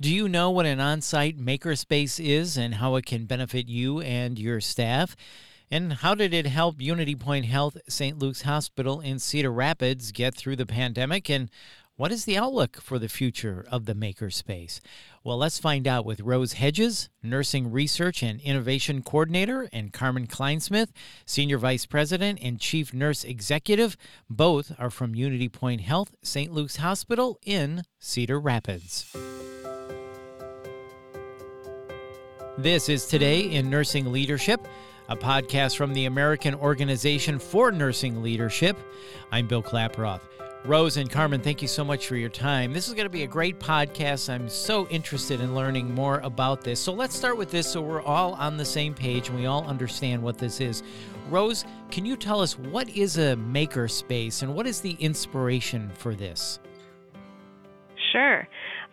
Do you know what an on site makerspace is and how it can benefit you and your staff? And how did it help Unity Point Health St. Luke's Hospital in Cedar Rapids get through the pandemic? And what is the outlook for the future of the makerspace? Well, let's find out with Rose Hedges, Nursing Research and Innovation Coordinator, and Carmen Kleinsmith, Senior Vice President and Chief Nurse Executive. Both are from Unity Point Health St. Luke's Hospital in Cedar Rapids. This is Today in Nursing Leadership a podcast from the American Organization for Nursing Leadership. I'm Bill Klaproth. Rose and Carmen, thank you so much for your time. This is going to be a great podcast. I'm so interested in learning more about this. So let's start with this so we're all on the same page and we all understand what this is. Rose, can you tell us what is a maker space and what is the inspiration for this? Sure.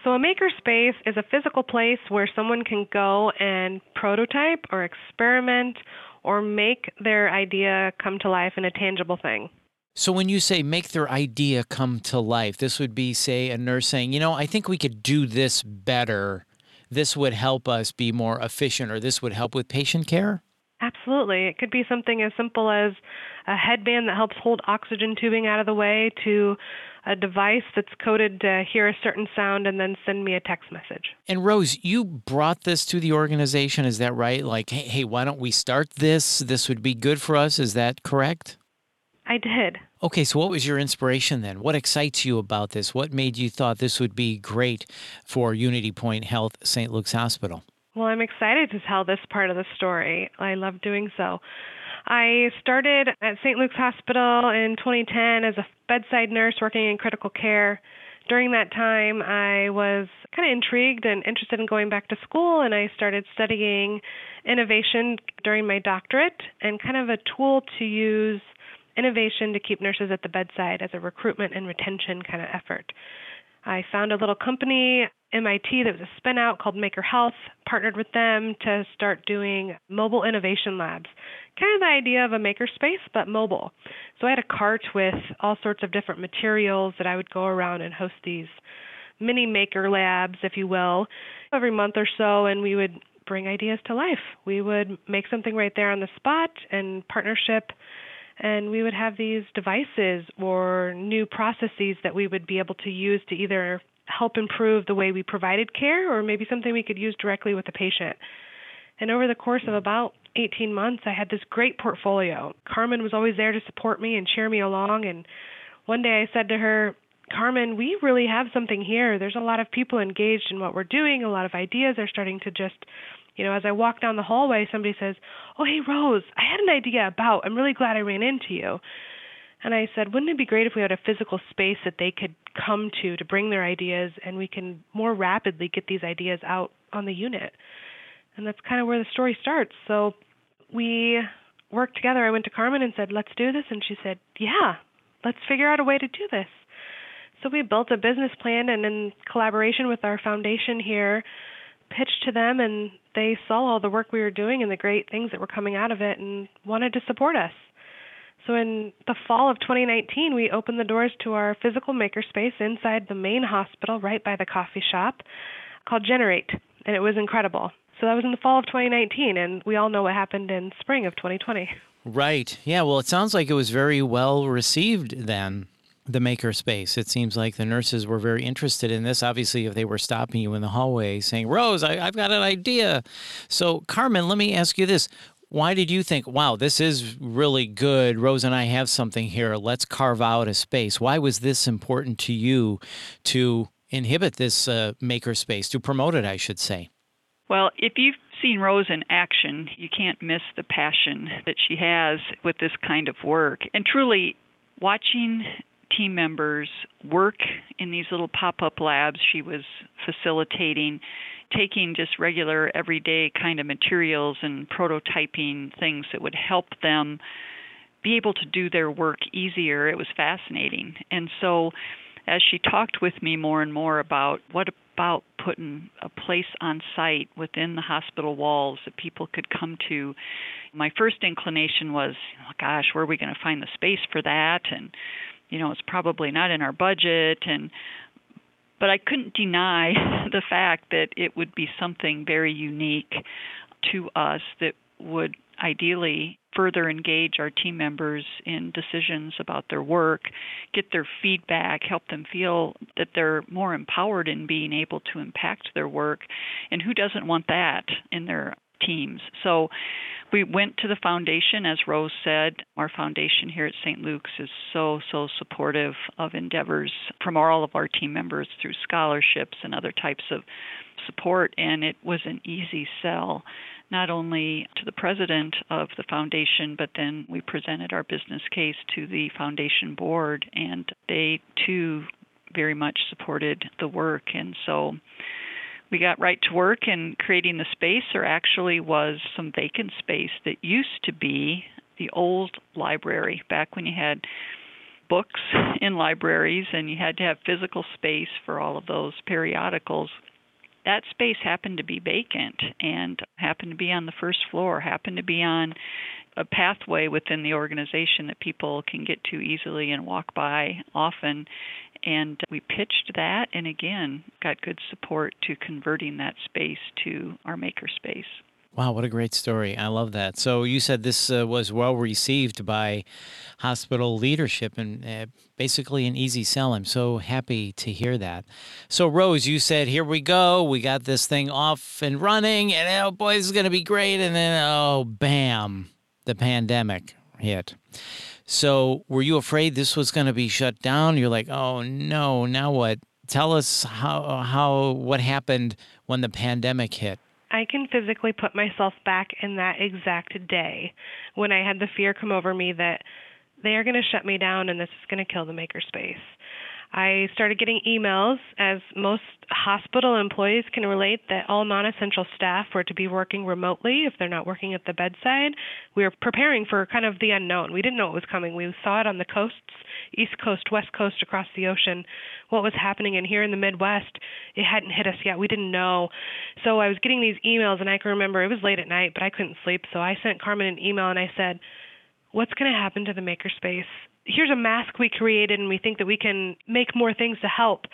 So, a makerspace is a physical place where someone can go and prototype or experiment or make their idea come to life in a tangible thing. So, when you say make their idea come to life, this would be, say, a nurse saying, you know, I think we could do this better. This would help us be more efficient, or this would help with patient care? Absolutely. It could be something as simple as a headband that helps hold oxygen tubing out of the way to a device that's coded to hear a certain sound and then send me a text message. And Rose, you brought this to the organization, is that right? Like, hey, hey, why don't we start this? This would be good for us. Is that correct? I did. Okay, so what was your inspiration then? What excites you about this? What made you thought this would be great for Unity Point Health St. Luke's Hospital? Well, I'm excited to tell this part of the story. I love doing so. I started at St. Luke's Hospital in 2010 as a bedside nurse working in critical care. During that time, I was kind of intrigued and interested in going back to school, and I started studying innovation during my doctorate and kind of a tool to use innovation to keep nurses at the bedside as a recruitment and retention kind of effort. I found a little company, MIT, that was a spin out called Maker Health, partnered with them to start doing mobile innovation labs. Kind of the idea of a makerspace, but mobile. So I had a cart with all sorts of different materials that I would go around and host these mini maker labs, if you will, every month or so, and we would bring ideas to life. We would make something right there on the spot and partnership and we would have these devices or new processes that we would be able to use to either help improve the way we provided care or maybe something we could use directly with the patient. And over the course of about 18 months, I had this great portfolio. Carmen was always there to support me and cheer me along. And one day I said to her, Carmen, we really have something here. There's a lot of people engaged in what we're doing, a lot of ideas are starting to just you know, as I walk down the hallway, somebody says, "Oh, hey Rose, I had an idea about. I'm really glad I ran into you." And I said, "Wouldn't it be great if we had a physical space that they could come to to bring their ideas and we can more rapidly get these ideas out on the unit?" And that's kind of where the story starts. So we worked together. I went to Carmen and said, "Let's do this." And she said, "Yeah, let's figure out a way to do this." So we built a business plan and in collaboration with our foundation here, pitched to them and they saw all the work we were doing and the great things that were coming out of it and wanted to support us. So in the fall of 2019, we opened the doors to our physical makerspace inside the main hospital right by the coffee shop called Generate, and it was incredible. So that was in the fall of 2019, and we all know what happened in spring of 2020. Right. Yeah, well, it sounds like it was very well received then the maker space. It seems like the nurses were very interested in this. Obviously, if they were stopping you in the hallway saying, Rose, I, have got an idea. So, Carmen, let me ask you this. Why did you think, wow, this is really good? Rose and I have something here. Let's carve out a space. Why was this important to you to inhibit this uh, maker space, to promote it, I should say? Well, if you've seen Rose in action, you can't miss the passion that she has with this kind of work. And truly, watching team members work in these little pop up labs she was facilitating, taking just regular, everyday kind of materials and prototyping things that would help them be able to do their work easier. It was fascinating. And so, as she talked with me more and more about what about putting a place on site within the hospital walls that people could come to, my first inclination was, oh gosh, where are we going to find the space for that? And you know, it's probably not in our budget and But I couldn't deny the fact that it would be something very unique to us that would ideally further engage our team members in decisions about their work, get their feedback, help them feel that they're more empowered in being able to impact their work. And who doesn't want that in their teams? So we went to the foundation, as Rose said. Our foundation here at St. Luke's is so, so supportive of endeavors from all of our team members through scholarships and other types of support, and it was an easy sell not only to the president of the foundation, but then we presented our business case to the foundation board, and they too very much supported the work. And so we got right to work in creating the space. There actually was some vacant space that used to be the old library back when you had books in libraries and you had to have physical space for all of those periodicals that space happened to be vacant and happened to be on the first floor, happened to be on a pathway within the organization that people can get to easily and walk by often. And we pitched that and again got good support to converting that space to our makerspace. Wow, what a great story. I love that. So, you said this uh, was well received by hospital leadership and uh, basically an easy sell. I'm so happy to hear that. So, Rose, you said, Here we go. We got this thing off and running, and oh boy, this is going to be great. And then, oh, bam, the pandemic hit. So, were you afraid this was going to be shut down? You're like, Oh no, now what? Tell us how, how, what happened when the pandemic hit. I can physically put myself back in that exact day when I had the fear come over me that they are going to shut me down and this is going to kill the makerspace. I started getting emails, as most hospital employees can relate, that all non essential staff were to be working remotely if they're not working at the bedside. We were preparing for kind of the unknown. We didn't know what was coming. We saw it on the coasts, East Coast, West Coast, across the ocean, what was happening. And here in the Midwest, it hadn't hit us yet. We didn't know. So I was getting these emails, and I can remember it was late at night, but I couldn't sleep. So I sent Carmen an email and I said, What's going to happen to the makerspace? Here's a mask we created and we think that we can make more things to help.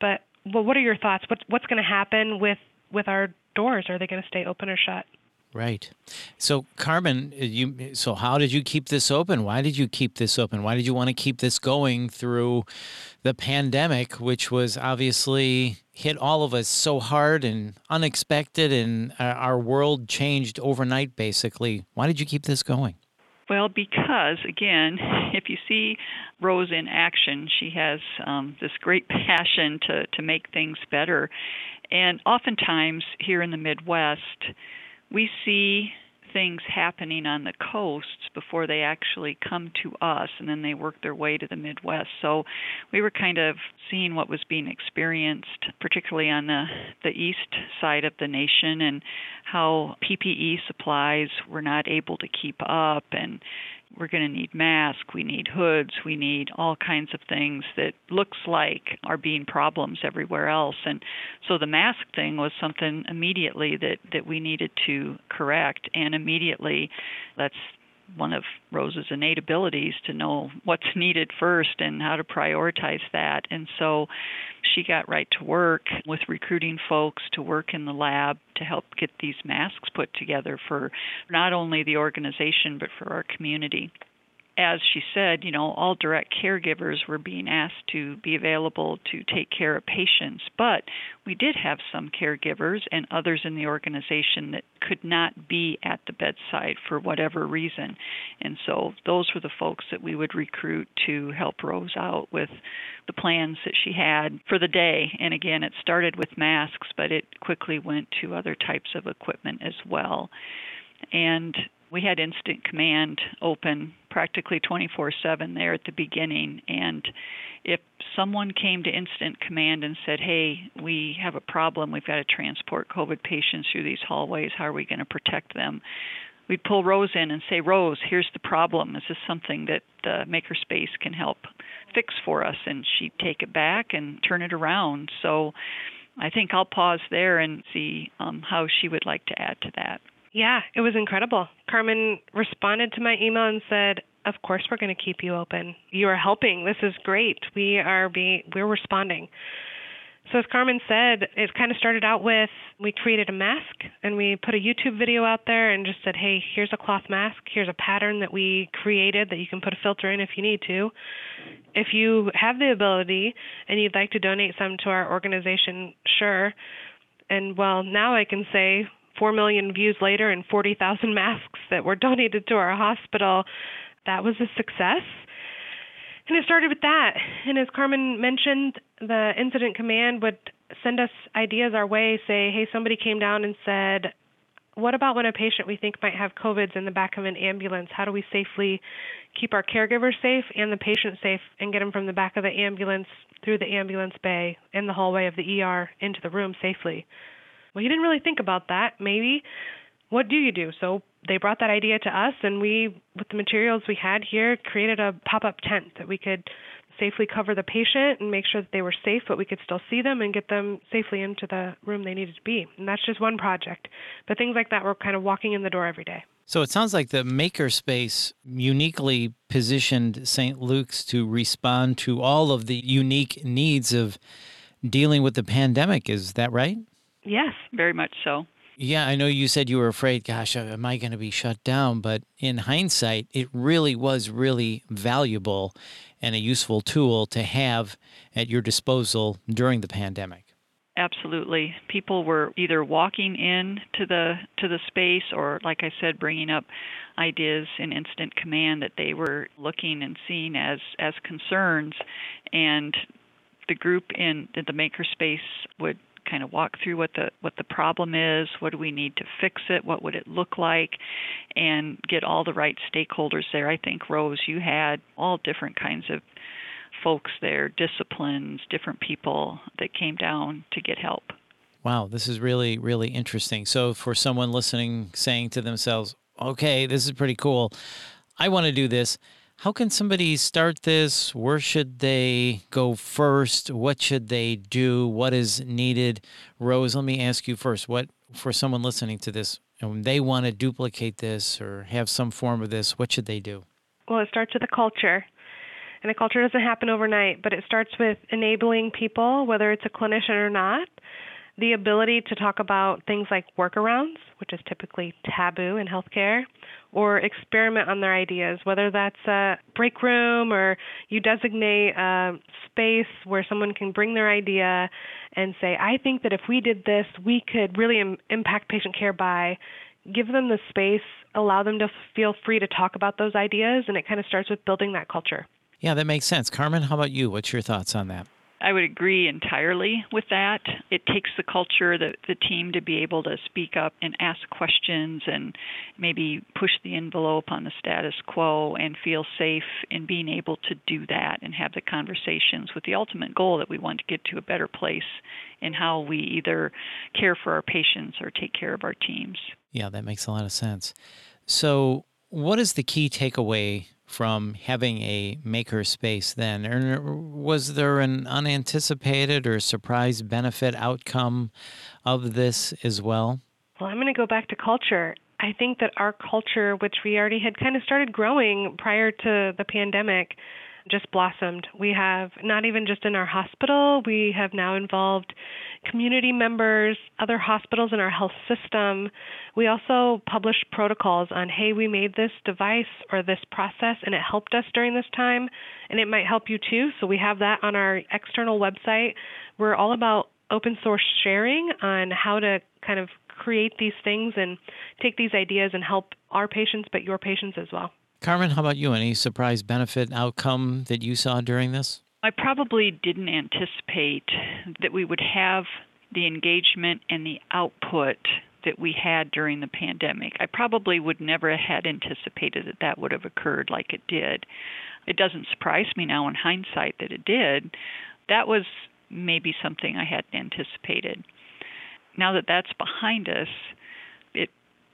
But well what are your thoughts? What's what's going to happen with with our doors? Are they going to stay open or shut? Right. So carmen you so how did you keep this open? Why did you keep this open? Why did you want to keep this going through the pandemic which was obviously hit all of us so hard and unexpected and uh, our world changed overnight basically? Why did you keep this going well, because again, if you see Rose in action, she has um, this great passion to to make things better, and oftentimes here in the Midwest, we see things happening on the coasts before they actually come to us and then they work their way to the Midwest. So we were kind of seeing what was being experienced, particularly on the, the east side of the nation, and how PPE supplies were not able to keep up and we're going to need masks, we need hoods, we need all kinds of things that looks like are being problems everywhere else. And so the mask thing was something immediately that that we needed to correct and immediately that's one of Rose's innate abilities to know what's needed first and how to prioritize that. And so she got right to work with recruiting folks to work in the lab to help get these masks put together for not only the organization but for our community as she said, you know, all direct caregivers were being asked to be available to take care of patients, but we did have some caregivers and others in the organization that could not be at the bedside for whatever reason. And so those were the folks that we would recruit to help Rose out with the plans that she had for the day. And again, it started with masks, but it quickly went to other types of equipment as well. And we had incident command open practically 24 7 there at the beginning. And if someone came to incident command and said, Hey, we have a problem, we've got to transport COVID patients through these hallways, how are we going to protect them? We'd pull Rose in and say, Rose, here's the problem. Is this something that the Makerspace can help fix for us? And she'd take it back and turn it around. So I think I'll pause there and see um, how she would like to add to that. Yeah, it was incredible. Carmen responded to my email and said, "Of course we're going to keep you open. You are helping. This is great. We are being we're responding." So, as Carmen said, it kind of started out with we created a mask and we put a YouTube video out there and just said, hey, here's a cloth mask. Here's a pattern that we created that you can put a filter in if you need to. If you have the ability and you'd like to donate some to our organization, sure. And well, now I can say 4 million views later and 40,000 masks that were donated to our hospital, that was a success. And it started with that. And as Carmen mentioned, the incident command would send us ideas our way, say, hey, somebody came down and said, what about when a patient we think might have COVID's in the back of an ambulance? How do we safely keep our caregivers safe and the patient safe and get them from the back of the ambulance through the ambulance bay in the hallway of the ER into the room safely? Well, you didn't really think about that, maybe. What do you do? So they brought that idea to us, and we, with the materials we had here, created a pop up tent that we could safely cover the patient and make sure that they were safe, but we could still see them and get them safely into the room they needed to be. And that's just one project. But things like that were kind of walking in the door every day. So it sounds like the makerspace uniquely positioned St. Luke's to respond to all of the unique needs of dealing with the pandemic. Is that right? Yes. Very much so. Yeah, I know you said you were afraid, gosh, uh, am I going to be shut down? But in hindsight, it really was really valuable and a useful tool to have at your disposal during the pandemic. Absolutely. People were either walking in to the to the space or like I said bringing up ideas in incident command that they were looking and seeing as as concerns and the group in the makerspace would kind of walk through what the what the problem is, what do we need to fix it, what would it look like, and get all the right stakeholders there. I think Rose, you had all different kinds of folks there, disciplines, different people that came down to get help. Wow, this is really really interesting. So for someone listening saying to themselves, "Okay, this is pretty cool. I want to do this." How can somebody start this? Where should they go first? What should they do? What is needed? Rose, let me ask you first. What for someone listening to this, and they want to duplicate this or have some form of this, what should they do? Well, it starts with a culture. And a culture doesn't happen overnight, but it starts with enabling people, whether it's a clinician or not, the ability to talk about things like workarounds, which is typically taboo in healthcare, or experiment on their ideas, whether that's a break room or you designate a space where someone can bring their idea and say, I think that if we did this, we could really Im- impact patient care by. Give them the space, allow them to feel free to talk about those ideas, and it kind of starts with building that culture. Yeah, that makes sense. Carmen, how about you? What's your thoughts on that? I would agree entirely with that. It takes the culture, the, the team to be able to speak up and ask questions and maybe push the envelope on the status quo and feel safe in being able to do that and have the conversations with the ultimate goal that we want to get to a better place in how we either care for our patients or take care of our teams. Yeah, that makes a lot of sense. So, what is the key takeaway from having a maker space then? Or uh, was there an unanticipated or surprise benefit outcome of this as well? Well, I'm going to go back to culture. I think that our culture, which we already had kind of started growing prior to the pandemic, just blossomed. We have not even just in our hospital, we have now involved community members, other hospitals in our health system. We also published protocols on hey, we made this device or this process and it helped us during this time and it might help you too. So we have that on our external website. We're all about open source sharing on how to kind of create these things and take these ideas and help our patients but your patients as well. Carmen, how about you? Any surprise benefit outcome that you saw during this? I probably didn't anticipate that we would have the engagement and the output that we had during the pandemic. I probably would never have had anticipated that that would have occurred like it did. It doesn't surprise me now in hindsight that it did. That was maybe something I hadn't anticipated. Now that that's behind us,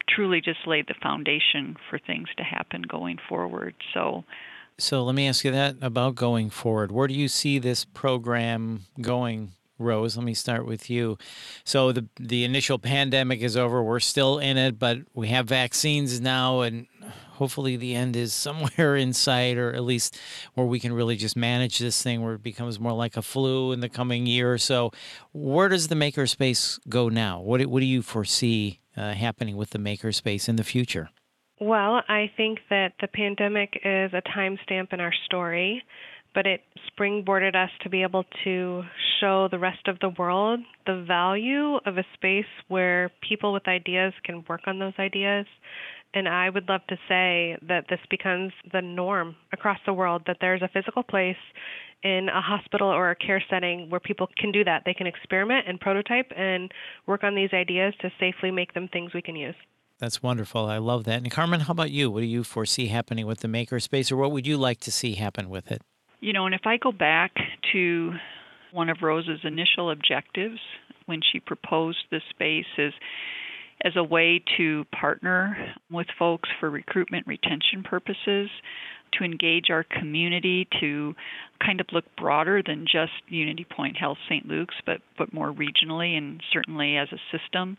truly just laid the foundation for things to happen going forward. So, so let me ask you that about going forward. Where do you see this program going Rose, let me start with you. So the the initial pandemic is over. We're still in it, but we have vaccines now, and hopefully the end is somewhere in sight, or at least where we can really just manage this thing where it becomes more like a flu in the coming year or so. Where does the makerspace go now? What, what do you foresee uh, happening with the makerspace in the future? Well, I think that the pandemic is a timestamp in our story, but it springboarded us to be able to show the rest of the world the value of a space where people with ideas can work on those ideas. And I would love to say that this becomes the norm across the world that there's a physical place in a hospital or a care setting where people can do that. They can experiment and prototype and work on these ideas to safely make them things we can use. That's wonderful. I love that. And Carmen, how about you? What do you foresee happening with the makerspace, or what would you like to see happen with it? You know, and if I go back to one of Rose's initial objectives when she proposed this space is as a way to partner with folks for recruitment retention purposes, to engage our community, to kind of look broader than just Unity Point Health St. Luke's, but, but more regionally and certainly as a system.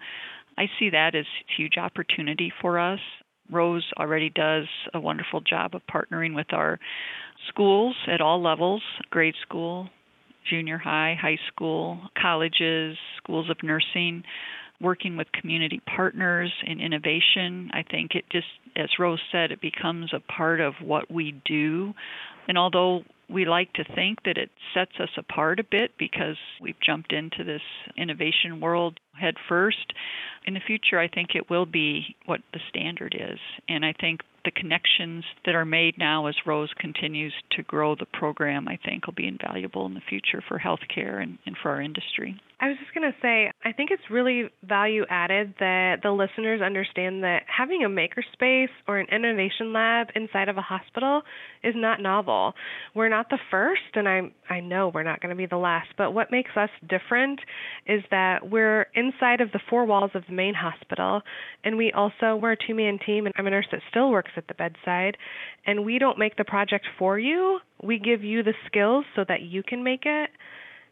I see that as a huge opportunity for us. Rose already does a wonderful job of partnering with our schools at all levels grade school, junior high, high school, colleges, schools of nursing, working with community partners in innovation. I think it just, as Rose said, it becomes a part of what we do. And although we like to think that it sets us apart a bit because we've jumped into this innovation world head first. In the future, I think it will be what the standard is. And I think the connections that are made now as Rose continues to grow the program, I think, will be invaluable in the future for healthcare and, and for our industry. I was just going to say, I think it's really value added that the listeners understand that having a makerspace or an innovation lab inside of a hospital is not novel. We're not the first, and I I know we're not going to be the last. But what makes us different is that we're inside of the four walls of the main hospital, and we also we're a two-man team, and I'm a nurse that still works at the bedside, and we don't make the project for you. We give you the skills so that you can make it.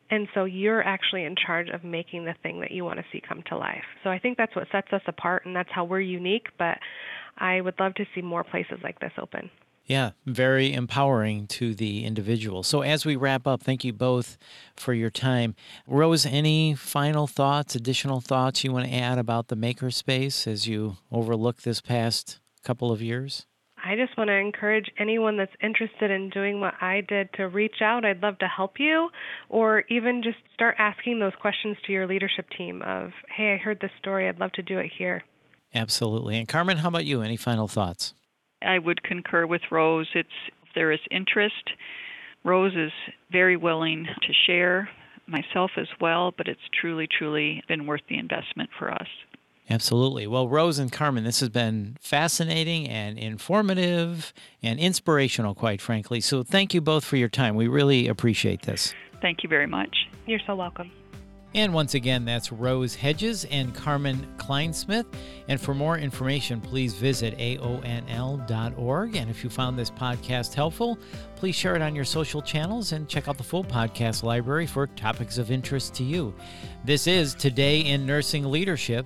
And so you're actually in charge of making the thing that you want to see come to life. So I think that's what sets us apart and that's how we're unique. But I would love to see more places like this open. Yeah, very empowering to the individual. So, as we wrap up, thank you both for your time. Rose, any final thoughts, additional thoughts you want to add about the makerspace as you overlook this past couple of years? I just want to encourage anyone that's interested in doing what I did to reach out. I'd love to help you, or even just start asking those questions to your leadership team of, hey, I heard this story. I'd love to do it here. Absolutely. And Carmen, how about you? Any final thoughts? I would concur with Rose. It's if there is interest, Rose is very willing to share, myself as well, but it's truly, truly been worth the investment for us. Absolutely. Well, Rose and Carmen, this has been fascinating and informative and inspirational, quite frankly. So thank you both for your time. We really appreciate this. Thank you very much. You're so welcome. And once again, that's Rose Hedges and Carmen Kleinsmith. And for more information, please visit aonl.org. And if you found this podcast helpful, please share it on your social channels and check out the full podcast library for topics of interest to you. This is Today in Nursing Leadership.